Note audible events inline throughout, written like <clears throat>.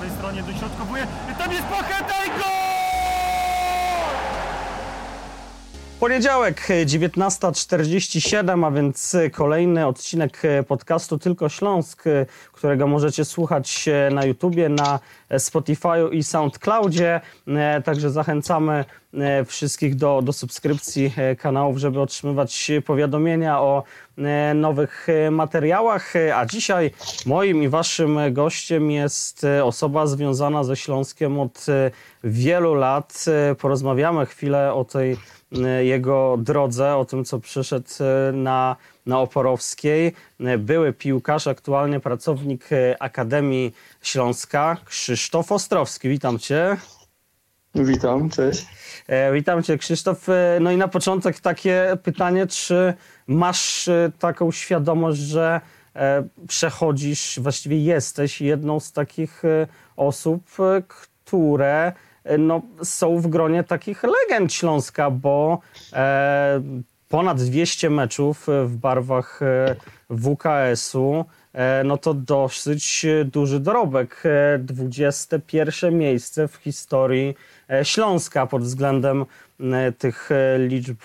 prawej stronie dośrodkowuje. Tam jest Pacheta i gol! Poniedziałek, e, 19.47, a więc kolejny odcinek podcastu Tylko Śląsk, którego możecie słuchać na YouTubie, na Spotify'u i SoundCloudzie. E, Także zachęcamy e, wszystkich do, do subskrypcji e, kanałów, żeby otrzymywać powiadomienia o nowych materiałach. A dzisiaj moim i waszym gościem jest osoba związana ze Śląskiem od wielu lat. Porozmawiamy chwilę o tej jego drodze, o tym, co przyszedł na, na Oporowskiej. Były piłkarz, aktualnie pracownik e, Akademii Śląska, Krzysztof Ostrowski. Witam cię. Witam, cześć. E, Witam cię, Krzysztof. E, No i na początek takie pytanie, czy masz taką świadomość, że przechodzisz, właściwie jesteś jedną z takich osób, które no, są w gronie takich legend Śląska, bo e, ponad 200 meczów e, w barwach e, WKS-u, e, no to dosyć duży dorobek. E, 21 miejsce w historii Śląska pod względem tych liczb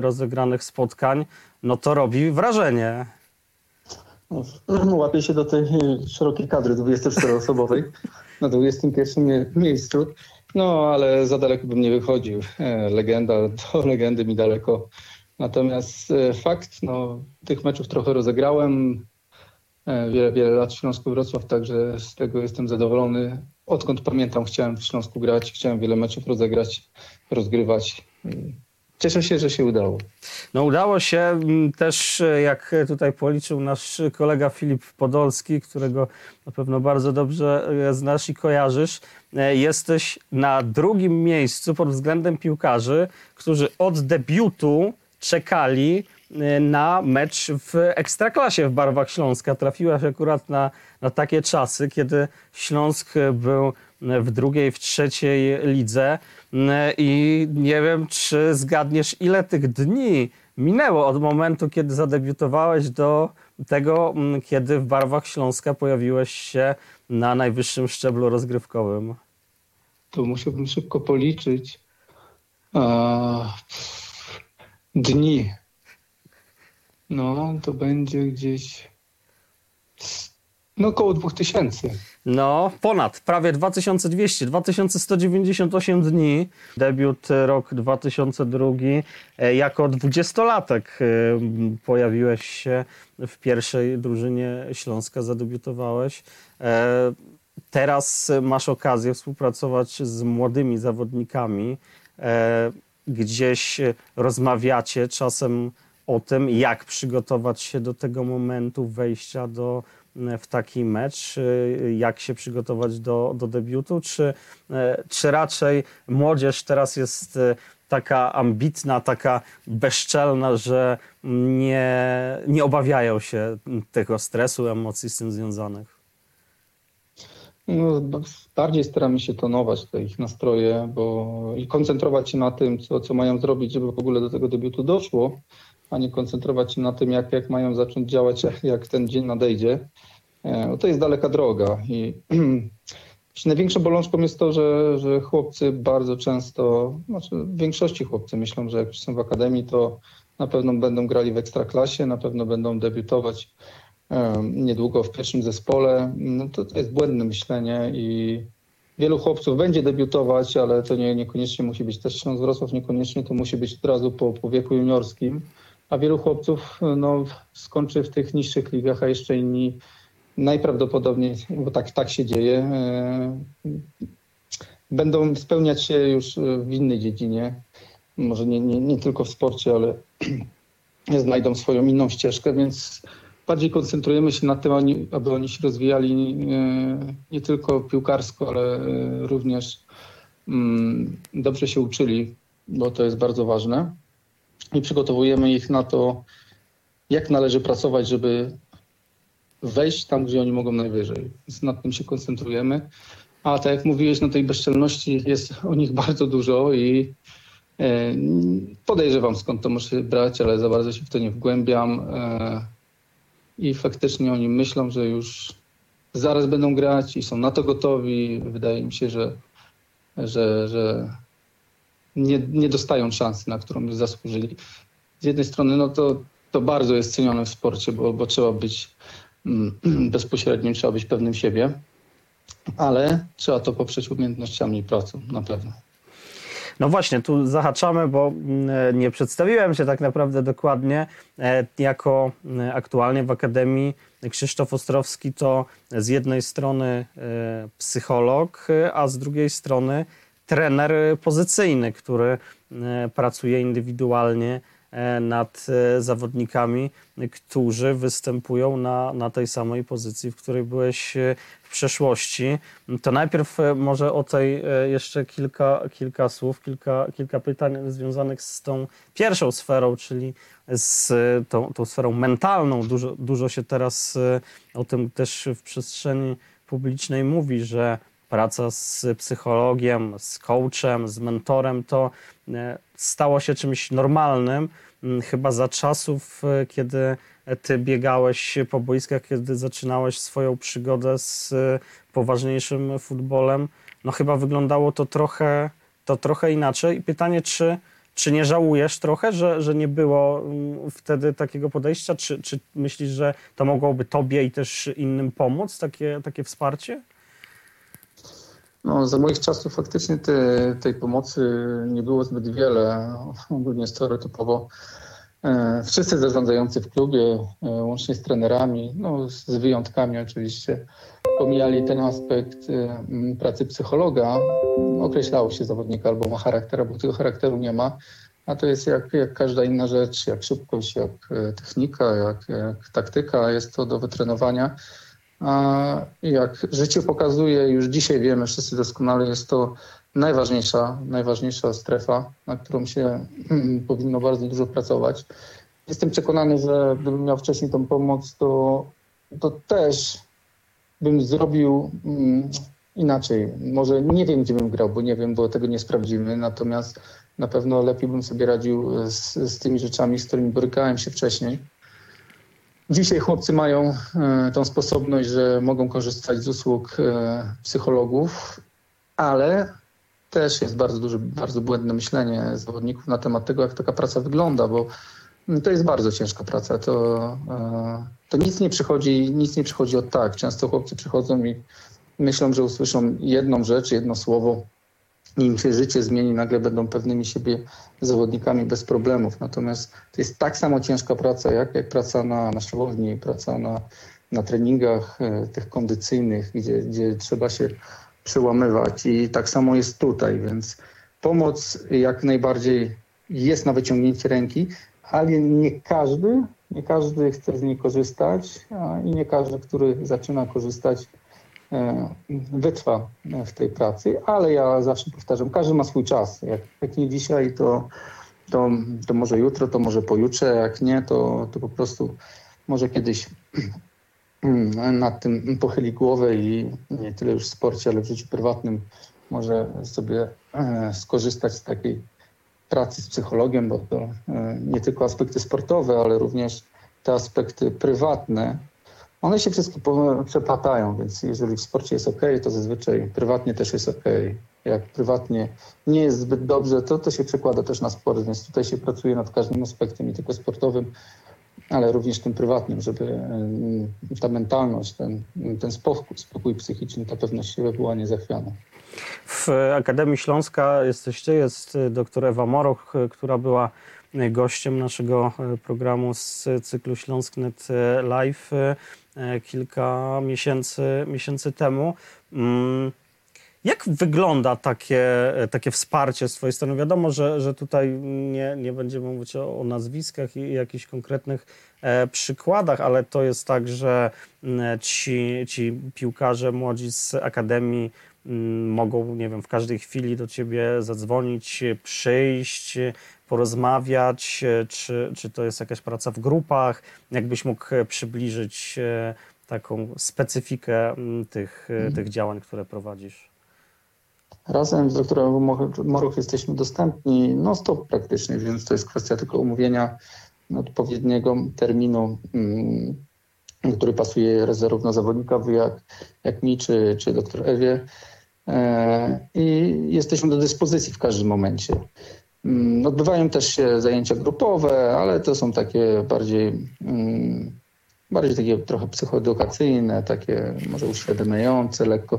rozegranych spotkań, no to robi wrażenie. No, Łapię się do tej szerokiej kadry 24-osobowej <laughs> na 21 mie- miejscu. No, ale za daleko bym nie wychodził. Legenda, do legendy mi daleko. Natomiast e, fakt, no, tych meczów trochę rozegrałem. E, Wiele, wiele lat w Śląsku Wrocław, także z tego jestem zadowolony. Odkąd pamiętam, chciałem w Śląsku grać, chciałem wiele meczów rozegrać, rozgrywać. Cieszę się, że się udało. No udało się mm, też, e, jak tutaj policzył nasz kolega Filip Podolski, którego na pewno bardzo dobrze znasz i kojarzysz. Jesteś na drugim miejscu pod względem piłkarzy, którzy od debiutu czekali e, na mecz w Ekstraklasie w barwach Śląska. Trafiłaś akurat na, na takie czasy, kiedy Śląsk był w drugiej, w trzeciej lidze i nie wiem, czy zgadniesz, ile tych dni minęło od momentu, kiedy zadebiutowałeś do tego, kiedy w barwach Śląska pojawiłeś się na najwyższym szczeblu rozgrywkowym. To musiałbym szybko policzyć. Dni. No, to będzie gdzieś. No, około 2000. No, ponad, prawie 2200, 2198 dni. Debiut e, rok 2002. E, Jako dwudziestolatek e, pojawiłeś się w pierwszej drużynie Śląska, zadebiutowałeś. Teraz masz okazję współpracować z młodymi zawodnikami. E, Gdzieś rozmawiacie czasem o tym, jak przygotować się do tego momentu wejścia do, w taki mecz, y, jak się przygotować do, do debiutu, czy, e, czy raczej młodzież teraz jest e, taka ambitna, taka bezczelna, że nie, nie obawiają się tego stresu, emocji z tym związanych? No, b- bardziej staramy się tonować te ich nastroje bo, i koncentrować się na tym, co, co mają zrobić, żeby w ogóle do tego debiutu doszło, a nie koncentrować się na tym, jak, jak mają zacząć działać, <laughs> jak, ten dzień nadejdzie. E, No to jest daleka droga i <clears throat> największą bolączką jest to, że, że chłopcy bardzo często, znaczy w większości chłopcy myślą, że jak są w akademii, to na pewno będą grali w ekstraklasie, na pewno będą debiutować niedługo w pierwszym zespole. No to, to jest błędne myślenie i wielu chłopców będzie debiutować, ale to nie, niekoniecznie musi być też Śląsk Wrocław, niekoniecznie to musi być od razu po, po wieku juniorskim, a wielu chłopców no, skończy w tych niższych ligach, a jeszcze inni najprawdopodobniej, bo tak, tak się dzieje, będą spełniać się już w innej dziedzinie, może nie, nie, nie tylko w sporcie, ale <clears throat> znajdą swoją inną ścieżkę, więc bardziej koncentrujemy się na tym, aby oni się rozwijali e, nie tylko piłkarsko, ale e, również mm, dobrze się uczyli, bo to jest bardzo ważne. I przygotowujemy ich na to, jak należy pracować, żeby wejść tam, gdzie oni mogą najwyżej. Więc nad tym się koncentrujemy. A tak jak mówiłeś, no tej bezczelności jest o nich bardzo dużo i e, podejrzewam skąd to może się brać, ale za bardzo się w to nie wgłębiam. I faktycznie oni myślą, że już zaraz będą grać i są na to gotowi. Wydaje mi się, że, że, że nie, nie dostają szansy, na którą by zasłużyli. Z jednej strony no to, to bardzo jest cenione w sporcie, bo, bo trzeba być mm, <clears throat> bezpośrednim, trzeba być pewnym siebie, ale trzeba to poprzeć umiejętnościami i pracą, na pewno. No właśnie, tu zahaczamy, bo mm, nie przedstawiłem się tak naprawdę dokładnie. E, jako mm, aktualnie w Akademii Krzysztof Ostrowski to z jednej strony e, psycholog, a z drugiej strony trener pozycyjny, który e, pracuje indywidualnie nad zawodnikami, którzy występują na, na tej samej pozycji, w której byłeś przeszłości. To najpierw e, może o tej e, jeszcze kilka, kilka słów, kilka, kilka pytań związanych z tą pierwszą sferą, czyli z tą, tą sferą mentalną. Dużo, dużo się teraz e, o tym też w przestrzeni publicznej mówi, że praca z psychologiem, z coachem, z mentorem to stało się czymś normalnym, chyba za czasów, kiedy ty biegałeś po boiskach, kiedy zaczynałeś swoją przygodę z e, poważniejszym futbolem. No chyba wyglądało to trochę, to trochę inaczej. I pytanie, czy, czy nie żałujesz trochę, że, że nie było mm, wtedy takiego podejścia? Czy, czy myślisz, że to mogłoby tobie i też innym pomóc, takie, takie wsparcie? No, za moich czasów faktycznie te, tej pomocy nie było zbyt wiele. Ogólnie stereotypowo E, wszyscy zarządzający w klubie, e, łącznie z trenerami, no z wyjątkami oczywiście, pomijali ten aspekt e, pracy psychologa. Określało się zawodnika albo ma charakter, albo tego charakteru nie ma. A to jest jak, jak każda inna rzecz, jak szybkość, jak technika, jak, jak taktyka, jest to do wytrenowania. Jak życie pokazuje, już dzisiaj wiemy wszyscy doskonale, jest to najważniejsza, najważniejsza strefa, na którą się powinno bardzo dużo pracować. Jestem przekonany, że gdybym miał wcześniej tą pomoc, to, to też bym zrobił mm, inaczej. Może nie wiem, gdzie bym grał, bo nie wiem, bo tego nie sprawdzimy. Natomiast na pewno lepiej bym sobie radził z, z tymi rzeczami, z którymi borykałem się wcześniej. Dzisiaj chłopcy mają e, tą sposobność, że mogą korzystać z usług e, psychologów, ale też jest bardzo duże, bardzo błędne myślenie zawodników na temat tego, jak taka praca wygląda, bo to jest bardzo ciężka praca. To, e, to nic nie przychodzi, nic nie przychodzi od tak. Często chłopcy przychodzą i myślą, że usłyszą jedną rzecz, jedno słowo, im się życie zmieni, nagle będą pewnymi siebie zawodnikami bez problemów. Natomiast to jest tak samo ciężka praca, jak, jak praca na, na siłowni, praca na, na treningach e, tych kondycyjnych, gdzie, gdzie trzeba się przełamywać. I tak samo jest tutaj, więc pomoc jak najbardziej jest na wyciągnięcie ręki, ale nie każdy, nie każdy chce z niej korzystać i nie każdy, który zaczyna korzystać, wytrwa w tej pracy, ale ja zawsze powtarzam, każdy ma swój czas. Jak, jak nie dzisiaj, to, to, to może jutro, to może pojutrze, jak nie, to, to po prostu może kiedyś <clears throat> nad tym pochyli głowę i nie tyle już w sporcie, ale w życiu prywatnym może sobie e, skorzystać z takiej pracy z psychologiem, bo to e, nie tylko aspekty sportowe, ale również te aspekty prywatne, one się wszystkie przeplatają, więc jeżeli w sporcie jest ok, to zazwyczaj prywatnie też jest ok. Jak prywatnie nie jest zbyt dobrze, to to się przekłada też na sport, więc tutaj się pracuje nad każdym aspektem, nie tylko sportowym, ale również tym prywatnym, żeby e, ta mentalność, ten, ten spokój, spokój psychiczny, ta pewność siebie była niezachwiana. W Akademii Śląska jesteście, jest doktor Ewa Moroch, która była gościem naszego programu z cyklu Śląsknet Live e, kilka miesięcy, miesięcy temu. Mm, jak wygląda takie, takie wsparcie z Twojej strony? Wiadomo, że, że tutaj nie, nie będziemy mówić o, o nazwiskach i jakichś konkretnych e, przykładach, ale to jest tak, że mm, ci, ci piłkarze młodzi z Akademii mm, mogą, nie wiem, w każdej chwili do Ciebie zadzwonić, przyjść, porozmawiać, czy, czy to jest jakaś praca w grupach? Jakbyś mógł przybliżyć e, taką specyfikę mm, tych, mhm. tych działań, które prowadzisz? Razem z doktorem Moruch jesteśmy dostępni non-stop praktycznie, więc to jest kwestia tylko umówienia odpowiedniego terminu mm, który pasuje rezerwów na zawodnika, jak, jak mi czy, czy doktor Ewie. E, I jesteśmy do dyspozycji w każdym momencie. Mm, Odbywają też się zajęcia grupowe, ale to są takie bardziej, mm, bardziej takie trochę psychoedukacyjne, takie może uświadamiające lekko.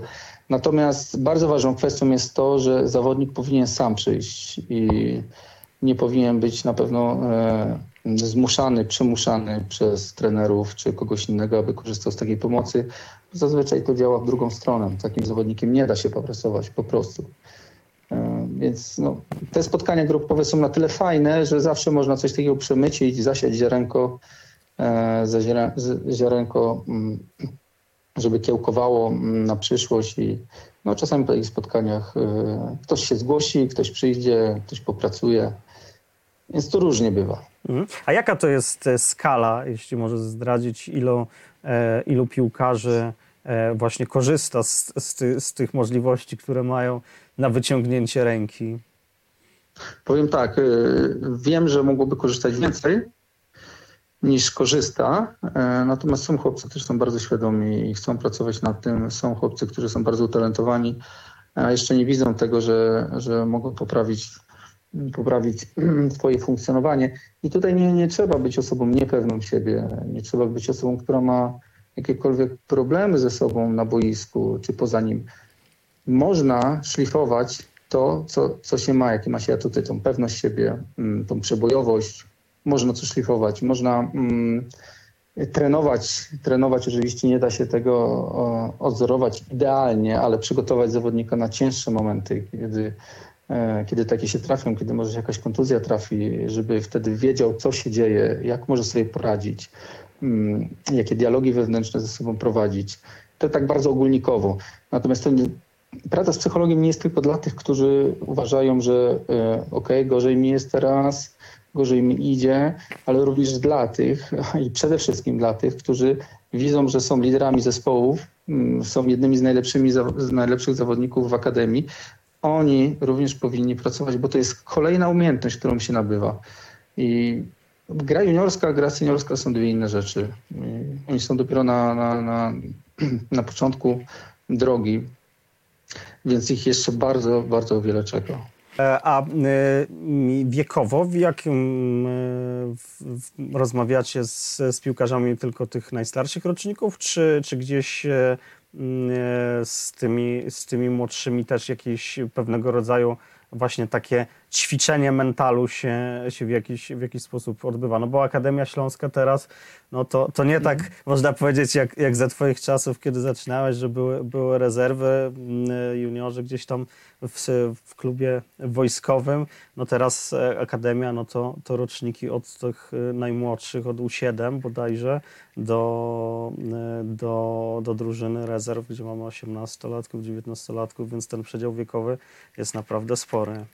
Natomiast bardzo ważną kwestią jest to, że zawodnik powinien sam przyjść i nie powinien być na pewno e, zmuszany, przymuszany przez trenerów czy kogoś innego, aby korzystał z takiej pomocy. Zazwyczaj to działa w drugą stronę. Takim zawodnikiem nie da się popracować po prostu. Więc no, te spotkania grupowe są na tyle fajne, że zawsze można coś takiego przemycić, zasiać ziarenko, e, ziarenko, mm, żeby kiełkowało mm, na przyszłość i no, czasami po takich spotkaniach e, ktoś się zgłosi, ktoś przyjdzie, ktoś popracuje. Więc to różnie bywa. Mhm. A jaka to jest e, skala, jeśli może zdradzić, ilu, e, ilu piłkarzy e, właśnie korzysta z, z, ty, z tych możliwości, które mają na wyciągnięcie ręki? Powiem tak, y, wiem, że mogłoby korzystać więcej niż korzysta, e, natomiast są chłopcy, którzy są bardzo świadomi i chcą pracować nad tym. Są chłopcy, którzy są bardzo utalentowani, a jeszcze nie widzą tego, że, że mogą poprawić, poprawić <clears throat> swoje funkcjonowanie. I tutaj nie, nie trzeba być osobą niepewną siebie, nie trzeba być osobą, która ma jakiekolwiek problemy ze sobą na boisku czy poza nim można szlifować to, co, co się ma, jakie ma się atuty, tą pewność siebie, mm, tą przebojowość. Można to szlifować, można mm, trenować. Trenować oczywiście nie da się tego odzorować idealnie, ale przygotować zawodnika na cięższe momenty, kiedy, e, kiedy takie się trafią, kiedy może się jakaś kontuzja trafi, żeby wtedy wiedział, co się dzieje, jak może sobie poradzić, mm, jakie dialogi wewnętrzne ze sobą prowadzić. To tak bardzo ogólnikowo. Natomiast to praca z psychologiem nie jest tylko dla tych, którzy uważają, że e, okej, gorzej mi jest teraz, gorzej mi idzie, ale również dla tych <laughs> i przede wszystkim dla tych, którzy widzą, że są liderami zespołów, mm, są jednymi z, najlepszymi, z najlepszych zawodników w akademii. Oni również powinni pracować, bo to jest kolejna umiejętność, którą się nabywa. I gra juniorska, gra seniorska są dwie inne rzeczy. Oni są dopiero na, na, na, <clears throat> na początku drogi, więc ich jeszcze bardzo, bardzo wiele czeka. E, A e, wiekowo, w jakim e, rozmawiacie z, z piłkarzami tylko tych najstarszych roczników, czy, czy gdzieś z, tymi, z tymi młodszymi też jakieś pewnego rodzaju właśnie takie ćwiczenie mentalu się, się w, jakiś, w jakiś sposób odbywa? No bo Akademia Śląska teraz, no to, to nie tak można powiedzieć jak, jak za twoich czasów, kiedy zaczynałeś, że były, były rezerwy, m, juniorzy gdzieś tam w, w klubie wojskowym. No teraz e, Akademia, no to, to roczniki od tych e, najmłodszych, od U7 bodajże, do, e, do, do drużyny rezerw, gdzie mamy 18-latków, 19-latków, więc ten przedział wiekowy jest naprawdę spory.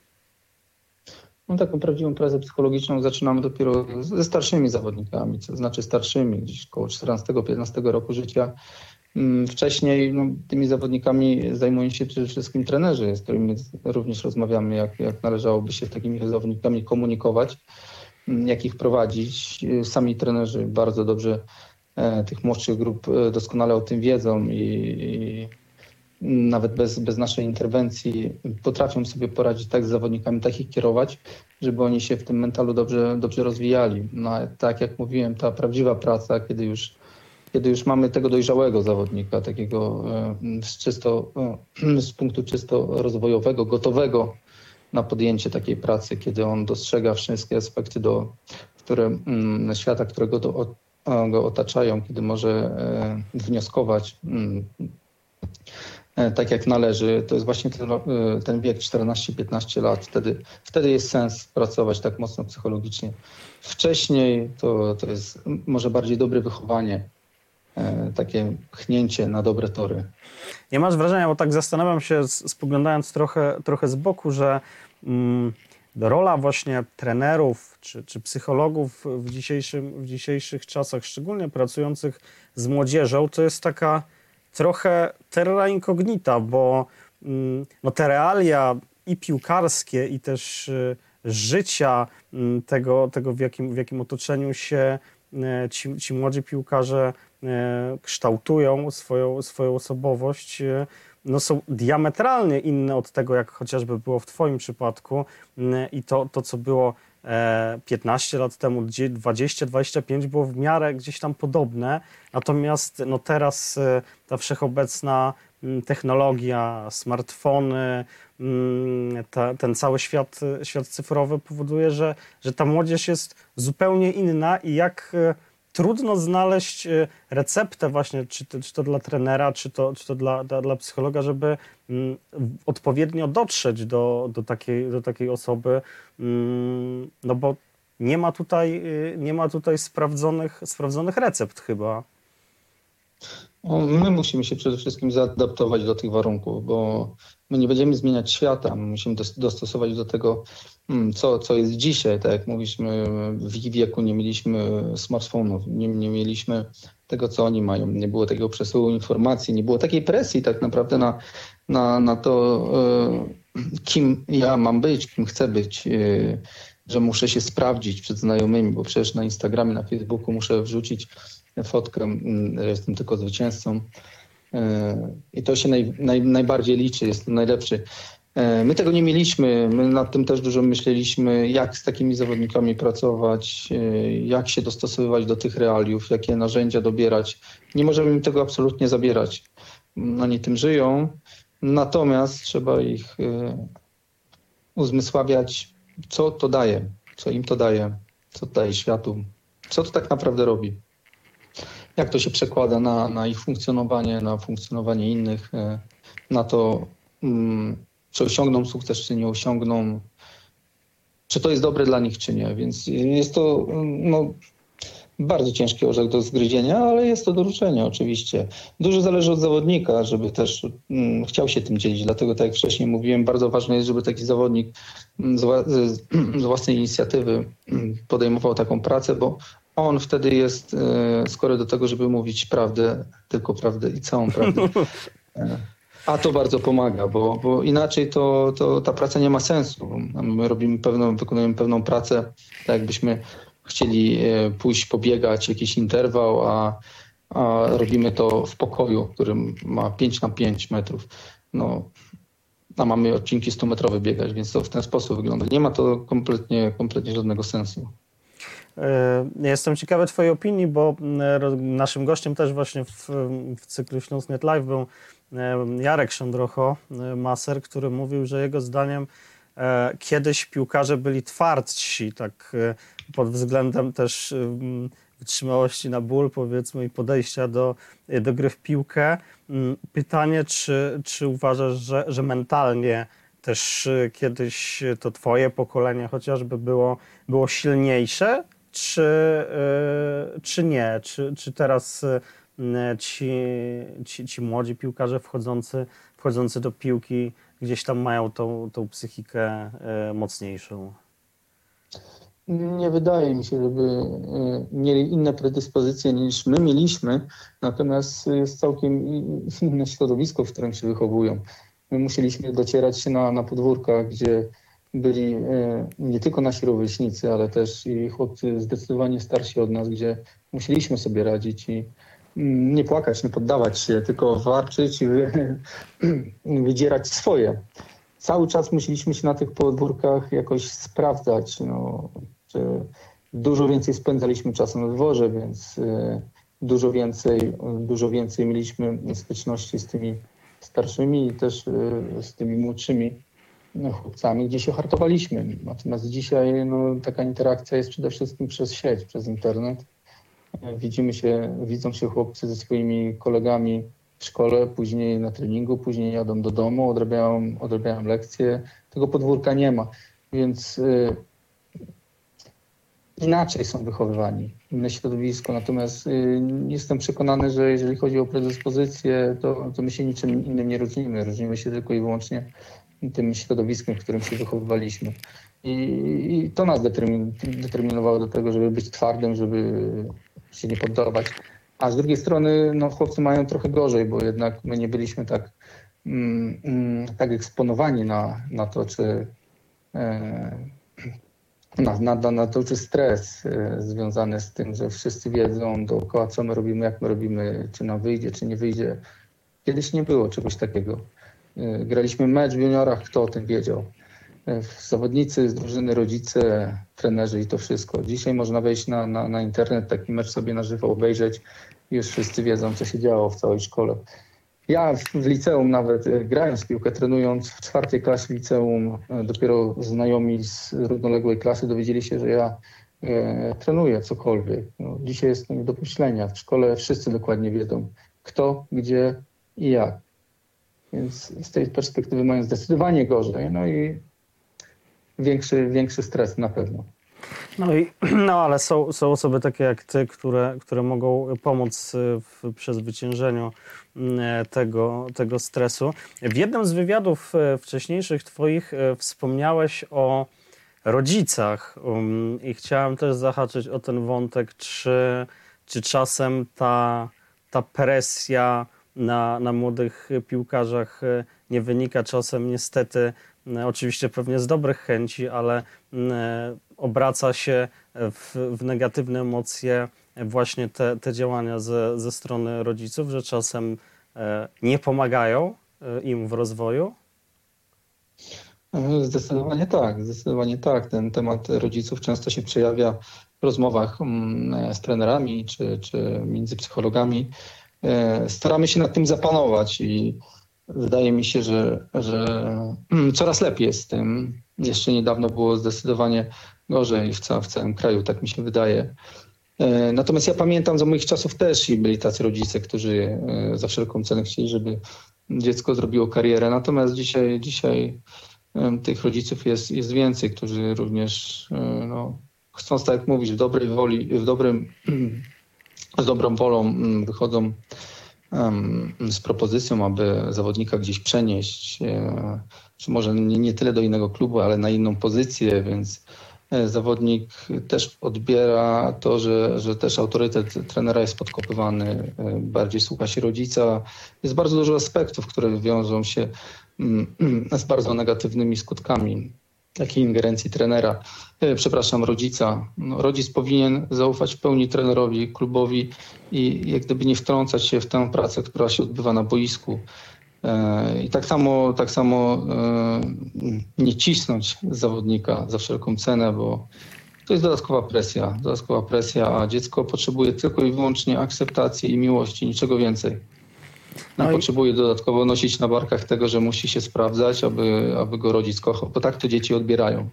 No taką prawdziwą pracę psychologiczną zaczynamy dopiero ze starszymi zawodnikami, co znaczy starszymi, gdzieś około 14-15 roku życia. Mm, Wcześniej no, tymi zawodnikami zajmują się przede wszystkim trenerzy, z którymi również rozmawiamy, jak, jak należałoby się z takimi zawodnikami komunikować, mm, jak ich prowadzić. Sami trenerzy bardzo dobrze e, tych młodszych grup e, doskonale o tym wiedzą i, i nawet bez, bez naszej interwencji potrafią sobie poradzić tak z zawodnikami, tak ich kierować, żeby oni się w tym mentalu dobrze, dobrze rozwijali. No, tak jak mówiłem, ta prawdziwa praca, kiedy już, kiedy już mamy tego dojrzałego zawodnika, takiego e, z, czysto, e, <clears throat> z punktu czysto rozwojowego, gotowego na podjęcie takiej pracy, kiedy on dostrzega wszystkie aspekty do, które, mm, świata, którego to, go otaczają, kiedy może e, wnioskować mm, tak jak należy, to jest właśnie ten, e, ten wiek 14-15 lat. Wtedy, wtedy jest sens pracować tak mocno psychologicznie. Wcześniej to, to jest może bardziej dobre wychowanie, e, takie chnięcie na dobre tory. Nie masz wrażenia, bo tak zastanawiam się, spoglądając trochę, trochę z boku, że mm, rola właśnie trenerów czy, czy psychologów w, dzisiejszym, w dzisiejszych czasach, szczególnie pracujących z młodzieżą, to jest taka trochę terra incognita, bo mm, no, te realia i piłkarskie, i też y, życia mm, tego, tego w, jakim, w jakim otoczeniu się e, ci, ci młodzi piłkarze kształtują swoją, swoją osobowość, no są diametralnie inne od tego, jak chociażby było w Twoim przypadku i to, to co było 15 lat temu, 20-25 było w miarę gdzieś tam podobne, natomiast no teraz ta wszechobecna technologia, smartfony, ta, ten cały świat, świat cyfrowy powoduje, że, że ta młodzież jest zupełnie inna i jak trudno znaleźć e, receptę właśnie, czy to, czy to dla trenera, czy to, czy to dla, dla, dla psychologa, żeby mm, odpowiednio dotrzeć do, do, takiej, do takiej osoby, mm, no bo nie ma tutaj, y, nie ma tutaj sprawdzonych, sprawdzonych recept chyba. No, my musimy się przede wszystkim zaadaptować do tych warunków, bo my nie będziemy zmieniać świata, my musimy dostosować do tego, mm, co, co jest dzisiaj. Tak jak mówiliśmy, w ich wieku nie mieliśmy smartfonów, nie, nie mieliśmy tego, co oni mają. Nie było takiego przesyłu informacji, nie było takiej presji tak naprawdę na, na, na to, e, kim ja mam być, kim chcę być, e, że muszę się sprawdzić przed znajomymi, bo przecież na Instagramie, na Facebooku muszę wrzucić fotkę, mm, jestem tylko zwycięzcą. E, I to się naj, naj, najbardziej liczy, jest najlepszy. E, my tego nie mieliśmy, my nad tym też dużo myśleliśmy, jak z takimi zawodnikami pracować, e, jak się dostosowywać do tych realiów, jakie narzędzia dobierać. Nie możemy im tego absolutnie zabierać. Oni tym żyją, natomiast trzeba ich uzmysławiać, co to daje, co im to daje, co to daje światu, co to tak naprawdę robi jak to się przekłada na, na ich funkcjonowanie, na funkcjonowanie innych, e, na to, mm, czy osiągną sukces, czy nie osiągną, czy to jest dobre dla nich, czy nie. Więc jest to no, bardzo ciężki orzech do zgryzienia, ale jest to doruczenie oczywiście. Dużo zależy od zawodnika, żeby też mm, chciał się tym dzielić. Dlatego, tak jak wcześniej mówiłem, bardzo ważne jest, żeby taki zawodnik mm, z, <clears throat> z własnej inicjatywy podejmował taką pracę, bo on wtedy jest e, skory do tego, żeby mówić prawdę, tylko prawdę i całą prawdę. <laughs> E, a to bardzo pomaga, bo, bo inaczej to, to ta praca nie ma sensu. My robimy pewną, wykonujemy pewną pracę, tak jakbyśmy chcieli e, pójść pobiegać jakiś interwał, a, a robimy to w pokoju, którym ma 5 na 5 metrów. No, a mamy odcinki 100-metrowe biegać, więc to w ten sposób wygląda. Nie ma to kompletnie, kompletnie żadnego sensu. E, jestem ciekawy Twojej opinii, bo e, naszym gościem też właśnie w, w cyklu Śląsk.net Live był e, Jarek Szondrocho, maser, który mówił, że jego zdaniem kiedyś piłkarze byli twardsi, tak pod względem też wytrzymałości na ból, powiedzmy, i podejścia do, do gry w piłkę. Pytanie, czy, czy uważasz, że, że mentalnie też kiedyś to twoje pokolenie chociażby było, było silniejsze, czy, y, czy nie? Czy, czy teraz y, ci, ci, ci młodzi piłkarze wchodzący, wchodzący do piłki gdzieś tam mają tą, tą psychikę y, mocniejszą? Nie wydaje mi się, żeby mieli inne predyspozycje niż my mieliśmy, natomiast jest całkiem inne środowisko, w którym się wychowują. My musieliśmy docierać na, na podwórkach, gdzie byli e, nie tylko nasi rówieśnicy, ale też i chłopcy zdecydowanie starsi od nas, gdzie musieliśmy sobie radzić i mm, nie płakać, nie poddawać się, tylko walczyć i <clears throat> wydzierać swoje. Cały czas musieliśmy się na tych podwórkach jakoś sprawdzać. No, dużo więcej spędzaliśmy czasu na dworze, więc e, dużo więcej, dużo więcej mieliśmy styczności z tymi starszymi i też e, z tymi młodszymi chłopcami, gdzie się hartowaliśmy. Natomiast dzisiaj no, taka interakcja jest przede wszystkim przez sieć, przez internet. Widzimy się, widzą się chłopcy ze swoimi kolegami w szkole, później na treningu, później jadą do domu, odrabiają, odrabiają lekcje. Tego podwórka nie ma, więc y, inaczej są wychowywani, inne środowisko. Natomiast y, jestem przekonany, że jeżeli chodzi o predyspozycję, to, to my się niczym innym nie różnimy. Różnimy się tylko i wyłącznie tym środowiskiem, w którym się wychowywaliśmy. I, i to nas determin, determinowało do tego, żeby być twardym, żeby się nie poddawać. A z drugiej strony no, chłopcy mają trochę gorzej, bo jednak my nie byliśmy tak, mm, mm tak eksponowani na, na to, czy, e, na, na, na duży stres y, związany z tym, że wszyscy wiedzą dookoła, co my robimy, jak my robimy, czy nam wyjdzie, czy nie wyjdzie. Kiedyś nie było czegoś takiego. Y, graliśmy mecz w juniorach, kto o tym wiedział? Y, Zawodnicy z drużyny, rodzice, trenerzy i to wszystko. Dzisiaj można wejść na, na, na internet, taki mecz sobie na żywo obejrzeć już wszyscy wiedzą, co się działo w całej szkole. Ja w, liceum nawet e, grając w piłkę, trenując w czwartej klasie liceum, e, dopiero znajomi z równoległej klasy dowiedzieli się, że ja e, trenuję cokolwiek. No, dzisiaj jest to nie do pomyślenia. W szkole wszyscy dokładnie wiedzą kto, gdzie i jak. Więc z tej perspektywy mają zdecydowanie gorzej. No i większy, większy stres na pewno. No, i, <clears throat> no ale są, są osoby takie jak ty, które, które mogą pomóc y, w przezwyciężeniu mm, tego, tego stresu. W jednym z wywiadów y, wcześniejszych twoich y, wspomniałeś o rodzicach um, i chciałem też zahaczyć o ten wątek, czy, czy czasem ta, ta presja na, na młodych piłkarzach nie wynika czasem niestety oczywiście pewnie z dobrych chęci, ale obraca się w, w negatywne emocje właśnie te, te działania ze, ze strony rodziców, że czasem e, nie pomagają e, im w rozwoju? Zdecydowanie tak, zdecydowanie tak. Ten temat rodziców często się przejawia w rozmowach mm, z trenerami czy, czy między psychologami. E, staramy się nad tym zapanować i wydaje mi się, że, że mm, coraz lepiej jest z tym. Jeszcze niedawno było zdecydowanie gorzej w, ca w całym kraju, tak mi się wydaje. E, natomiast ja pamiętam za moich czasów też i byli tacy rodzice, którzy e, za wszelką cenę chcieli, żeby dziecko zrobiło karierę. Natomiast dzisiaj, dzisiaj tych rodziców jest, jest więcej, którzy również no, chcą, tak jak mówisz, w dobrej woli, w dobrym, <clears throat> z dobrą wolą mm, wychodzą z propozycją, aby zawodnika gdzieś przenieść, e, czy może nie, tyle do innego klubu, ale na inną pozycję, więc e, zawodnik też odbiera to, że, że też autorytet trenera jest podkopywany, e, bardziej słucha się rodzica. Jest bardzo dużo aspektów, które wiążą się mm, <clears throat> z bardzo negatywnymi skutkami takiej ingerencji trenera, e, przepraszam, rodzica. No, rodzic powinien zaufać w pełni trenerowi, klubowi i jak gdyby nie wtrącać się w tę pracę, która się odbywa na boisku. E, I tak samo, tak samo e, nie cisnąć zawodnika za wszelką cenę, bo to jest dodatkowa presja, dodatkowa presja, a dziecko potrzebuje tylko i wyłącznie akceptacji i miłości, niczego więcej. No, no potrzebuje dodatkowo nosić na barkach tego, że musi się sprawdzać, aby, aby go rodzic kochał, bo tak to dzieci odbierają.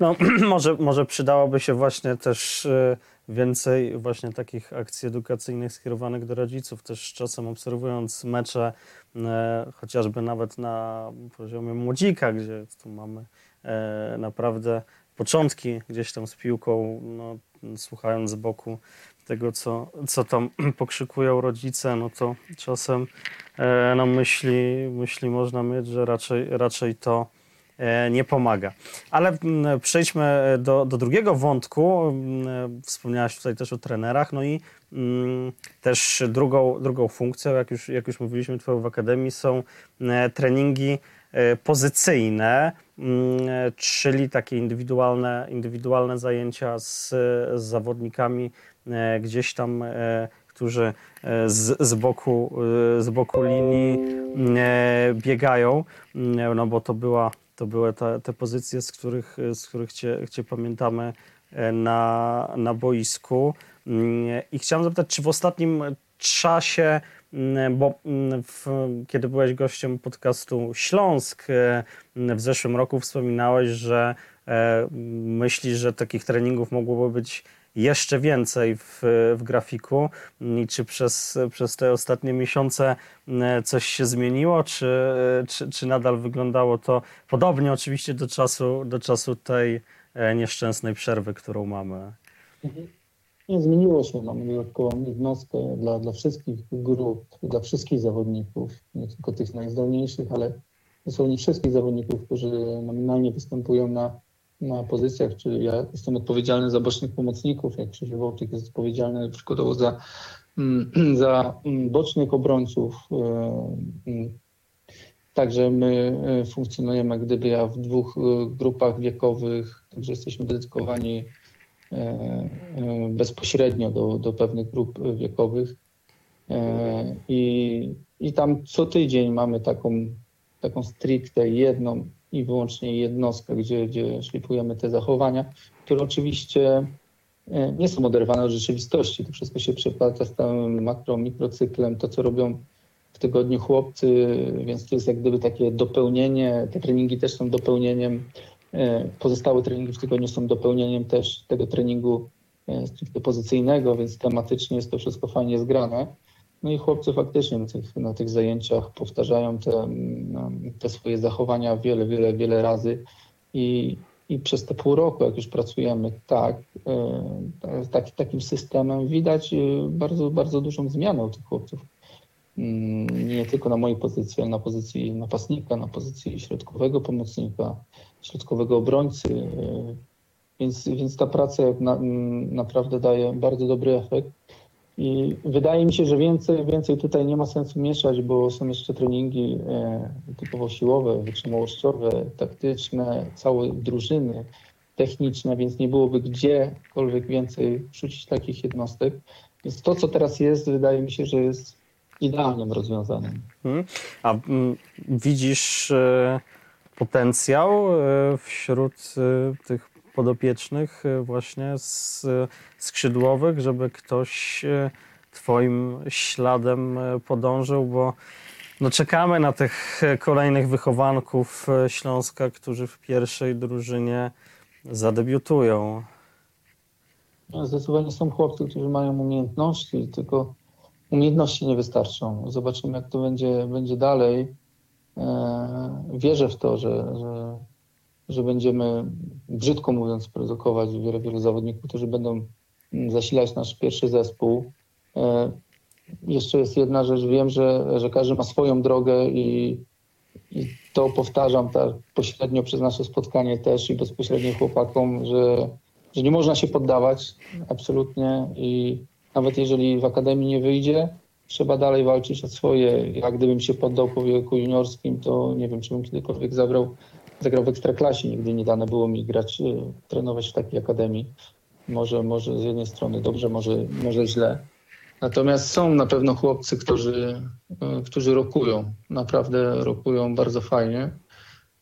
No, <clears throat> może, może przydałoby się właśnie też y, więcej właśnie takich akcji edukacyjnych skierowanych do rodziców, też czasem obserwując mecze, e, chociażby nawet na poziomie młodzika, gdzie tu mamy e, naprawdę początki gdzieś tam z piłką, no, słuchając z boku tego, co, co tam <clears throat> pokrzykują rodzice, no to czasem e, no myśli, myśli można mieć, że raczej, raczej to e, nie pomaga. Ale przejdźmy do, do drugiego wątku. Wspomniałaś tutaj też o trenerach, no i też drugą, drugą funkcją, jak już, jak już mówiliśmy twoją w Akademii, są e, treningi pozycyjne, czyli takie indywidualne, indywidualne zajęcia z, z zawodnikami E, gdzieś tam, e, którzy e, z, z, boku, z boku linii biegają, no bo to, była, to były te, te pozycje, z których, z których cię, cię pamiętamy na, na boisku. I chciałem zapytać, czy w ostatnim czasie, bo w, kiedy byłeś gościem podcastu Śląsk w zeszłym roku wspominałeś, że myślisz, że takich treningów mogłoby być jeszcze więcej w, w grafiku. I czy przez, przez te ostatnie miesiące e, coś się zmieniło, czy, czy, czy nadal wyglądało to podobnie oczywiście do czasu, do czasu tej e, nieszczęsnej przerwy, którą mamy? Nie zmieniło się. Mamy dodatkową jednostkę dla, dla wszystkich grup, dla wszystkich zawodników, nie tylko tych najzdolniejszych, ale dosłownie wszystkich zawodników, którzy nominalnie występują na na pozycjach, czy ja jestem odpowiedzialny za bocznych pomocników, jak Krzysiu Wołczyk jest odpowiedzialny przykładowo za, mm, <clears throat> za mm, bocznych obrońców. E, mm. Także my e, funkcjonujemy gdyby ja w dwóch e, grupach wiekowych także jesteśmy dedykowani bezpośrednio do, do pewnych grup wiekowych. E, I, I tam co tydzień mamy taką, taką stricte jedną i wyłącznie jednostkę, gdzie, gdzie szlifujemy te zachowania, które oczywiście e, nie są oderwane od rzeczywistości. To wszystko się przeplata z całym makro, mikrocyklem, to co robią w tygodniu chłopcy, więc to jest jak gdyby takie dopełnienie. Te treningi też są dopełnieniem, e, pozostałe treningi w tygodniu są dopełnieniem też tego treningu e, pozycyjnego, więc tematycznie jest to wszystko fajnie zgrane. No i chłopcy faktycznie na tych, na tych zajęciach powtarzają te, mm, te swoje zachowania wiele, wiele, wiele razy i, i przez te pół roku, jak już pracujemy tak, e, tak takim systemem, widać e, bardzo, bardzo dużą zmianę u tych chłopców. Mm, Nie tylko na mojej pozycji, ale na pozycji napastnika, na pozycji środkowego pomocnika, środkowego obrońcy. e, Więc, więc ta praca na, mm, naprawdę daje bardzo dobry efekt. I wydaje mi się, że więcej, więcej tutaj nie ma sensu mieszać, bo są jeszcze treningi e, typowo siłowe, wytrzymałościowe, taktyczne, całe drużyny techniczne, więc nie byłoby gdziekolwiek więcej wrzucić takich jednostek. Więc to, co teraz jest, wydaje mi się, że jest idealnym rozwiązaniem. Mhm. A mm, widzisz e, potencjał e, wśród e, tych podopiecznych właśnie z skrzydłowych, żeby ktoś twoim śladem podążył, bo no czekamy na tych kolejnych wychowanków Śląska, którzy w pierwszej drużynie zadebiutują. No, Zdecydowanie są chłopcy, którzy mają umiejętności, tylko umiejętności nie wystarczą. Zobaczymy, jak to będzie, będzie dalej. E, Wierzę w to, że, że, że będziemy, brzydko mówiąc, produkować wiele, wielu zawodników, którzy będą mm, zasilać nasz pierwszy zespół. E, Jeszcze jest jedna rzecz, wiem, że, że każdy ma swoją drogę i, i to powtarzam tak pośrednio przez nasze spotkanie też i bezpośrednio chłopakom, że, że nie można się poddawać absolutnie i nawet jeżeli w akademii nie wyjdzie, trzeba dalej walczyć o swoje. Jak gdybym się poddał po wieku juniorskim, to nie wiem, czy bym kiedykolwiek zabrał, zagrał w ekstraklasie. Nigdy nie dane było mi grać, e, trenować w takiej akademii. Może, może z jednej strony dobrze, może, może źle. Natomiast są na pewno chłopcy, którzy, e, którzy rokują. Naprawdę rokują bardzo fajnie.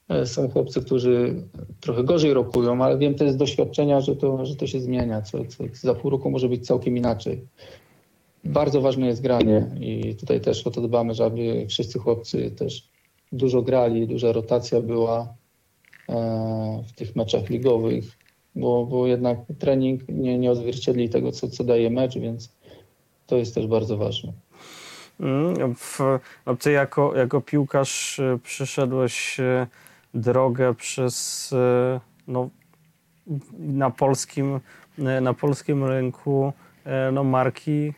E, Są chłopcy, którzy trochę gorzej rokują, ale wiem też z doświadczenia, że to, że to się zmienia. Co, co, za pół roku może być całkiem inaczej. Bardzo ważne jest granie i tutaj też o to dbamy, żeby wszyscy chłopcy też dużo grali, duża rotacja była e, w tych meczach ligowych, bo, bo jednak trening nie, nie odzwierciedli tego, co, co daje mecz, więc to jest też bardzo ważne. Mm, W, ty jako, jako piłkarz e, przeszedłeś e, drogę przez e, no, na polskim, e, na polskim rynku e, no, marki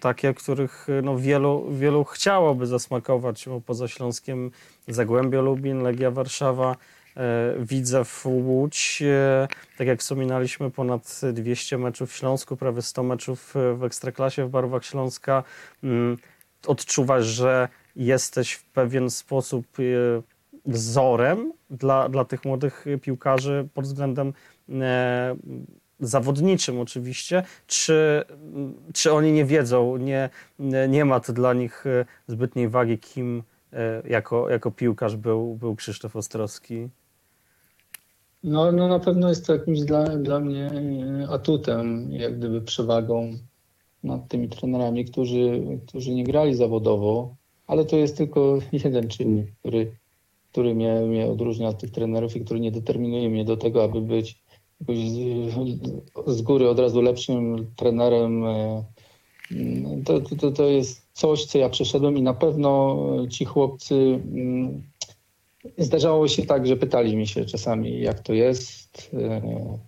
takie, których no, wielu, wielu chciałoby zasmakować, bo poza Śląskiem Zagłębie Lubin, Legia Warszawa, Widzew Łódź, tak jak wspominaliśmy, ponad 200 meczów w Śląsku, prawie 100 meczów w Ekstraklasie w barwach Śląska. Mm, Odczuwasz, że jesteś w pewien sposób wzorem dla, dla tych młodych piłkarzy pod względem e, zawodniczym oczywiście, czy, czy oni nie wiedzą, nie, nie ma to dla nich e, zbytniej wagi, kim e, jako, jako piłkarz był, był Krzysztof Ostrowski? No, no na pewno jest to jakimś dla, dla mnie atutem, jak gdyby przewagą nad tymi trenerami, którzy, którzy nie grali zawodowo, ale to jest tylko jeden czynnik, który, który mnie, mnie odróżnia od tych trenerów i który nie determinuje mnie do tego, aby być jakoś z, z góry od razu lepszym trenerem. e, To, to, to jest coś, co ja przeszedłem i na pewno ci chłopcy mm, Zdarzało się tak, że pytali mi się czasami, jak to jest, e,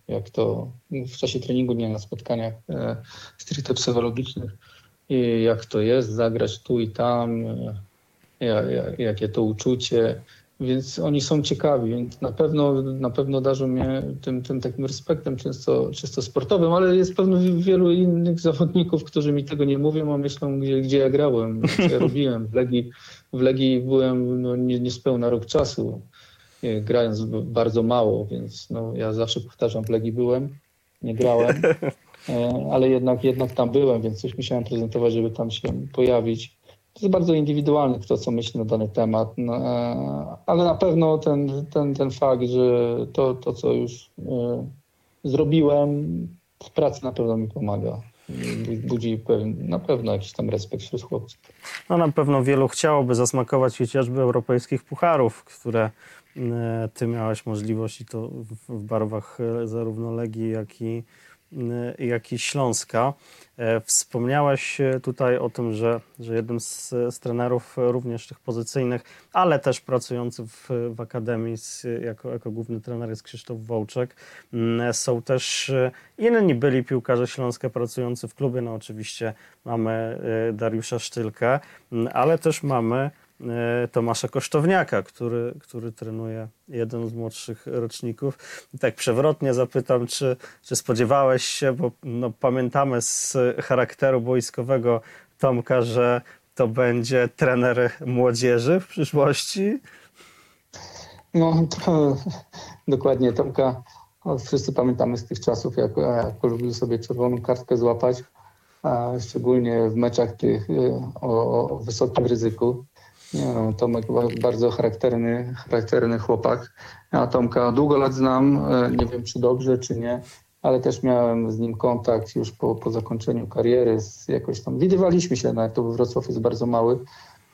jak to w czasie treningu, nie na spotkaniach e, stricte psychologicznych, jak to jest zagrać tu i tam, ja- ja- jakie to uczucie. Więc oni są ciekawi, więc na pewno, na pewno darzą mnie tym, tym takim respektem czysto, czysto sportowym, ale jest pewno wielu innych zawodników, którzy mi tego nie mówią, a myślą, gdzie, gdzie ja grałem, co ja robiłem. W Legii, w Legii byłem no, nie, niespełna rok czasu. e, grając bardzo mało, więc no, ja zawsze powtarzam, w Legii byłem, nie grałem, e, ale jednak, jednak tam byłem, więc coś musiałem prezentować, żeby tam się pojawić. To jest bardzo indywidualne, kto co myśli na dany temat, no, e, ale na pewno ten, ten, ten fakt, że to, to co już zrobiłem w pracy na pewno mi pomaga budzi na pewno jakiś tam respekt wśród chłopców. No na pewno wielu chciałoby zasmakować chociażby europejskich pucharów, które e, ty miałeś możliwość i to w barwach e, zarówno Legii, jak i jak i Śląska. E, wspomniałeś tutaj o tym, że, że jednym z, z trenerów również tych pozycyjnych, ale też pracujący w, w Akademii z, jako, jako główny trener jest Krzysztof Wołczek. Mm, są też e, inni byli piłkarze Śląska pracujący w klubie. No oczywiście mamy e, Dariusza Sztylkę, mm, ale też mamy E, Tomasza Kosztowniaka, który, który trenuje jeden z młodszych roczników. I tak przewrotnie zapytam, czy, czy spodziewałeś się, bo no, pamiętamy z charakteru boiskowego Tomka, że to będzie trener młodzieży w przyszłości? No, to, <laughs> dokładnie. Tomka wszyscy pamiętamy z tych czasów, jak, jak lubił sobie czerwoną kartkę złapać, szczególnie w meczach tych e, o, o wysokim ryzyku. No, Tomek bardzo charakterny, charakterny chłopak. Ja Tomka długo lat znam, e, nie wiem czy dobrze, czy nie, ale też miałem z nim kontakt już po, po zakończeniu kariery. Z, jakoś tam widywaliśmy się, nawet to Wrocław jest bardzo mały.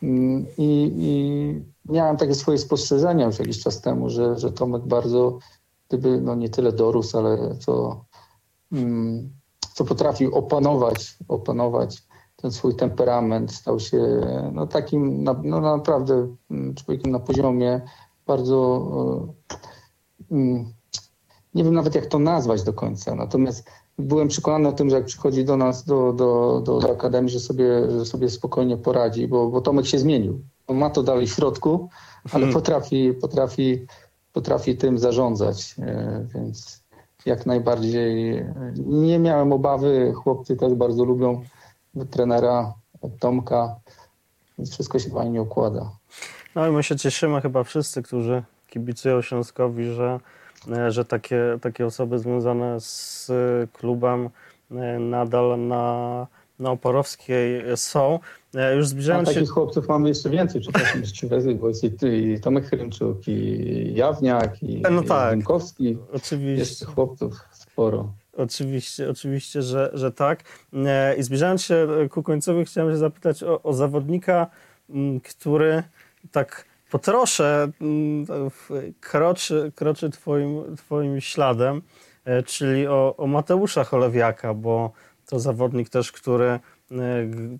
Mm, I, I, miałem takie swoje spostrzeżenia już jakiś czas temu, że, że Tomek bardzo, gdyby no nie tyle dorósł, ale co, mm, co potrafił opanować, opanować ten swój temperament, stał się no, takim no, naprawdę mm, człowiekiem na poziomie bardzo, e, mm, nie wiem nawet jak to nazwać do końca, natomiast byłem przekonany o tym, że jak przychodzi do nas, do, do, do, do Akademii, że sobie, że sobie spokojnie poradzi, bo, bo Tomek się zmienił. On ma to dalej w środku, ale hmm. potrafi, potrafi, potrafi tym zarządzać, e, więc jak najbardziej nie miałem obawy. Chłopcy też bardzo lubią trenera Tomka, więc wszystko się fajnie układa. No i my się cieszymy chyba wszyscy, którzy kibicują Śląskowi, że, e, że takie, takie osoby związane z klubem e, nadal na, na Oporowskiej są. E, już zbliżając się... takich chłopców mamy jeszcze więcej, przepraszam, jeszcze bo jest i, Tomek Hrymczuk, i Jawniak, i, no tak. i Oczywiście. Jeszcze chłopców sporo. Oczywiście, oczywiście, że, że tak. E, I zbliżając się ku końcowi, chciałem się zapytać o, o zawodnika, który tak po trosze kroczy, kroczy twoim, twoim śladem, e, czyli o, o Mateusza Cholewiaka, bo to zawodnik też, który E,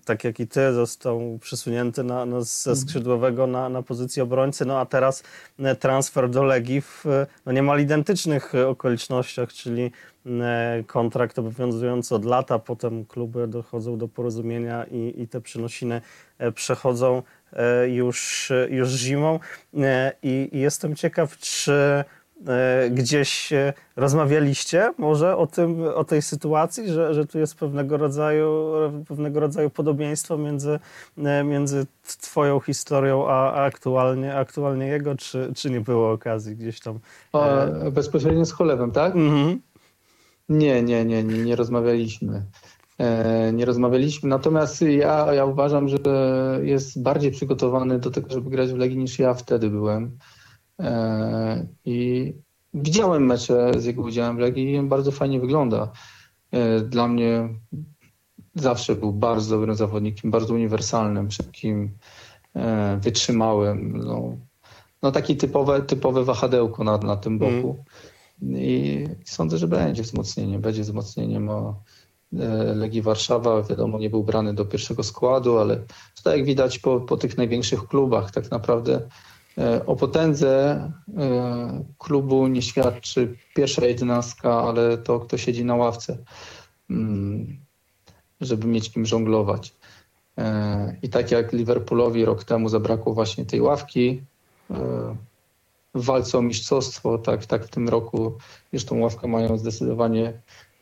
tak jak i ty, został przesunięty na, na, ze mhm. skrzydłowego na, na pozycję obrońcy, no a teraz e, transfer do Legii w no niemal identycznych okolicznościach, czyli e, kontrakt obowiązujący od lata, potem kluby dochodzą do porozumienia i, i te przynosiny przechodzą już, już zimą. I, i jestem ciekaw, czy E, gdzieś rozmawialiście może o, tym, o tej sytuacji, że, że tu jest pewnego rodzaju, pewnego rodzaju podobieństwo między, e, między twoją historią, a, aktualnie, aktualnie jego, czy, czy nie było okazji gdzieś tam? O, e, bezpośrednio z Cholewem, tak? Mhm. Nie, nie, nie, nie, nie rozmawialiśmy. Nie rozmawialiśmy, natomiast ja, ja uważam, że jest bardziej przygotowany do tego, żeby grać w Legii niż ja wtedy byłem. E, I widziałem mecze z jego udziałem w Legii i bardzo fajnie wygląda. E, dla mnie zawsze był bardzo dobrym zawodnikiem, bardzo uniwersalnym, szybkim, e, wytrzymałym. No, no taki typowe, typowe wahadełko na, na tym boku. Mm. I sądzę, że będzie wzmocnienie. Będzie wzmocnieniem o Legii Warszawa. Wiadomo, nie był brany do pierwszego składu, ale tak jak widać po, po tych największych klubach, tak naprawdę o potędze e, klubu nie świadczy pierwsza jedenastka, ale to, kto siedzi na ławce, mm, żeby mieć kim żonglować. E, I tak jak Liverpoolowi rok temu zabrakło właśnie tej ławki w walce o mistrzostwo, tak, tak w tym roku już tą ławkę mają zdecydowanie,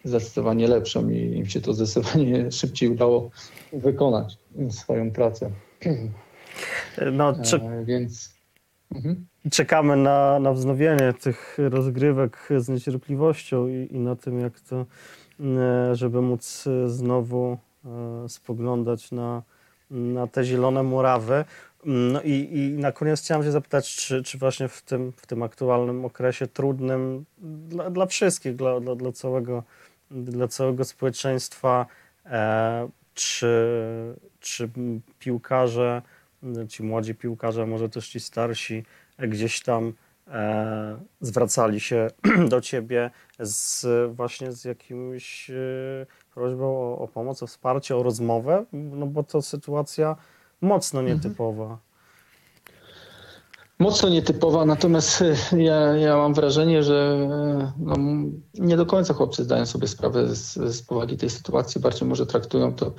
zdecydowanie lepszą i im się to zdecydowanie <laughs> szybciej udało wykonać swoją pracę. No, czy... Więc Mhm. czekamy na, na wznowienie tych rozgrywek z niecierpliwością i, i na tym, jak to, e, żeby móc e, znowu e, spoglądać na, na te zielone murawy. No i, i na koniec chciałem się zapytać, czy, czy właśnie w tym, w tym aktualnym okresie trudnym dla, dla wszystkich, dla, dla, dla, całego, dla całego społeczeństwa, e, czy, czy piłkarze, ci młodzi piłkarze, może też ci starsi, gdzieś tam e, zwracali się <clears throat> do ciebie z, właśnie z jakimś e, prośbą o, o pomoc, o wsparcie, o rozmowę, no bo to sytuacja mocno nietypowa. Mocno nietypowa, natomiast e, ja, ja mam wrażenie, że e, no, nie do końca chłopcy zdają sobie sprawę z, z powagi tej sytuacji. Bardziej może traktują to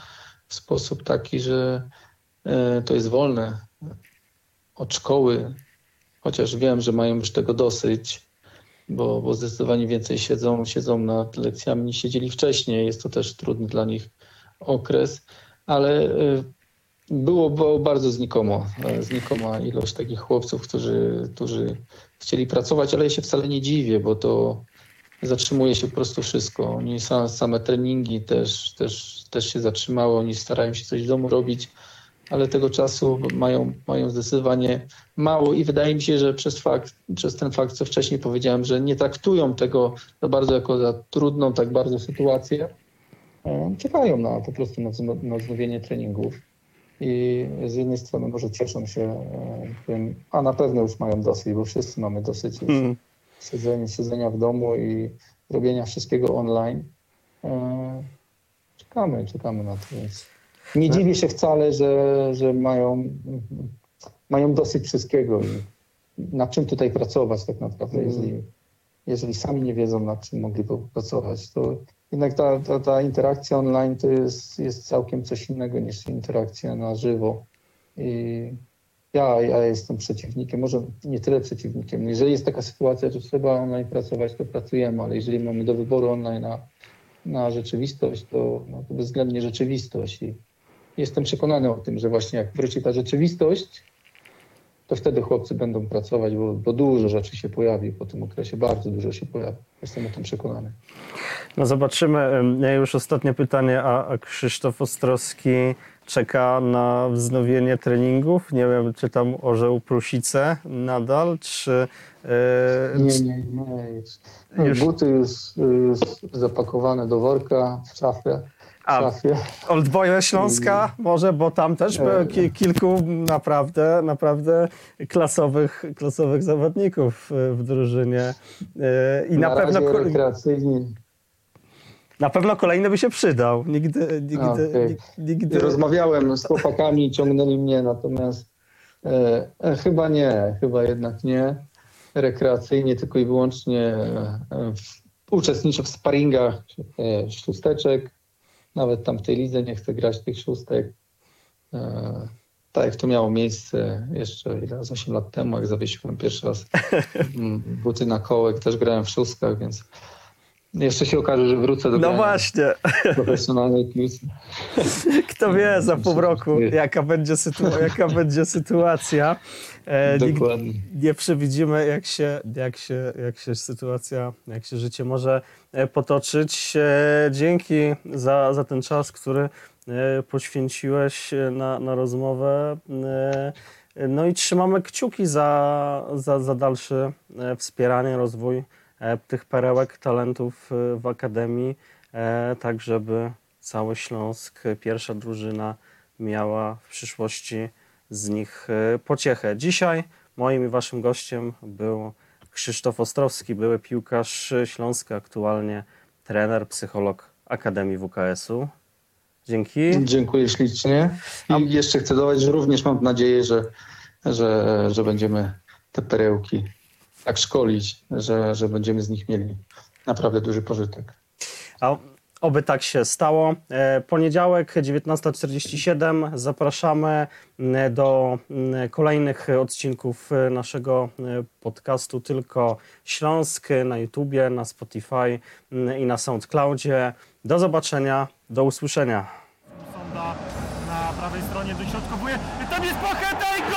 w sposób taki, że e, to jest wolne od szkoły, chociaż wiem, że mają już tego dosyć, bo, bo zdecydowanie więcej siedzą, siedzą nad lekcjami niż siedzieli wcześniej. Jest to też trudny dla nich okres, ale e, było, było bardzo znikomo, e, znikoma ilość takich chłopców, którzy, którzy chcieli pracować, ale ja się wcale nie dziwię, bo to zatrzymuje się po prostu wszystko. Oni same treningi też, też, też się zatrzymały, oni starają się coś w domu robić, ale tego czasu mają, mają zdecydowanie mało i wydaje mi się, że przez, fakt, przez ten fakt, co wcześniej powiedziałem, że nie traktują tego za bardzo jako za trudną, tak bardzo sytuację, e, czekają na po prostu na, na wznowienie treningów i z jednej strony może cieszą się e, tym, a na pewno już mają dosyć, bo wszyscy mamy dosyć już Mm. siedzenia, siedzenia w domu i robienia wszystkiego online. E, Czekamy, czekamy na to, więc nie dziwię się wcale, że, że mają, mają dosyć wszystkiego i nad czym tutaj pracować tak naprawdę, jeżeli, jeżeli sami nie wiedzą, nad czym mogliby pracować, to jednak ta, ta, ta interakcja online to jest, jest całkiem coś innego niż interakcja na żywo. I ja, ja jestem przeciwnikiem, może nie tyle przeciwnikiem. Jeżeli jest taka sytuacja, że trzeba online pracować, to pracujemy, ale jeżeli mamy do wyboru online na, na rzeczywistość, to, no, to bezwzględnie rzeczywistość. I jestem przekonany o tym, że właśnie jak wróci ta rzeczywistość, to wtedy chłopcy będą pracować, bo, bo dużo rzeczy się pojawi po tym okresie, bardzo dużo się pojawi. Jestem o tym przekonany. No zobaczymy. Już ostatnie pytanie, a Krzysztof Ostrowski czeka na wznowienie treningów. Nie wiem, czy tam orzeł Prusice nadal, czy... e, Nie, nie, nie. Już. Buty już, już zapakowane do worka w szafie. A. Oldboye Śląska może, bo tam też było ki- kilku naprawdę, naprawdę klasowych, klasowych zawodników e, w drużynie. E, I na, Na pewno, rekreacyjni. na pewno kolejny by się przydał. Nigdy, nigdy, nig- nigdy. Rozmawiałem z chłopakami, ciągnęli mnie, natomiast e, e, chyba nie, chyba jednak nie. Rekreacyjnie tylko i wyłącznie e, w, uczestniczę w sparingach e, szósteczek. Nawet tam w tej lidze nie chcę grać tych szóstek. E, tak jak to miało miejsce jeszcze ile, z 8 lat temu, jak zawiesiłem pierwszy raz <laughs> buty na kołek, też grałem w szóstkach, więc jeszcze się okaże, że wrócę do No właśnie. <laughs> profesjonalnej piłce. Kto wie za pół roku, jaka będzie, sytu- jaka będzie sytuacja. E, Dokładnie. nie przewidzimy, jak się, jak, się, jak się sytuacja, jak się życie może e, potoczyć. E, dzięki za, za ten czas, który e, poświęciłeś e, na, na rozmowę. E, no i trzymamy kciuki za, za, za dalsze wspieranie, rozwój tych perełek, talentów e, w Akademii, e, tak żeby cały Śląsk, e, pierwsza drużyna miała w przyszłości z nich e, pociechę. Dzisiaj moim i waszym gościem był Krzysztof Ostrowski, były piłkarz Śląska, aktualnie trener, psycholog Akademii WKS-u. Dzięki. Dziękuję ślicznie. I jeszcze chcę dodać, że również mam nadzieję, że, że, że będziemy te perełki tak szkolić, że, że będziemy z nich mieli naprawdę duży pożytek. A oby tak się stało. E, Poniedziałek 19.47 zapraszamy m, do m, kolejnych odcinków e, naszego e, podcastu Tylko Śląsk na YouTubie, na Spotify m, i na SoundCloudzie. Do zobaczenia, do usłyszenia. Sonda na prawej stronie dośrodkowuje. Tam jest Pacheta i!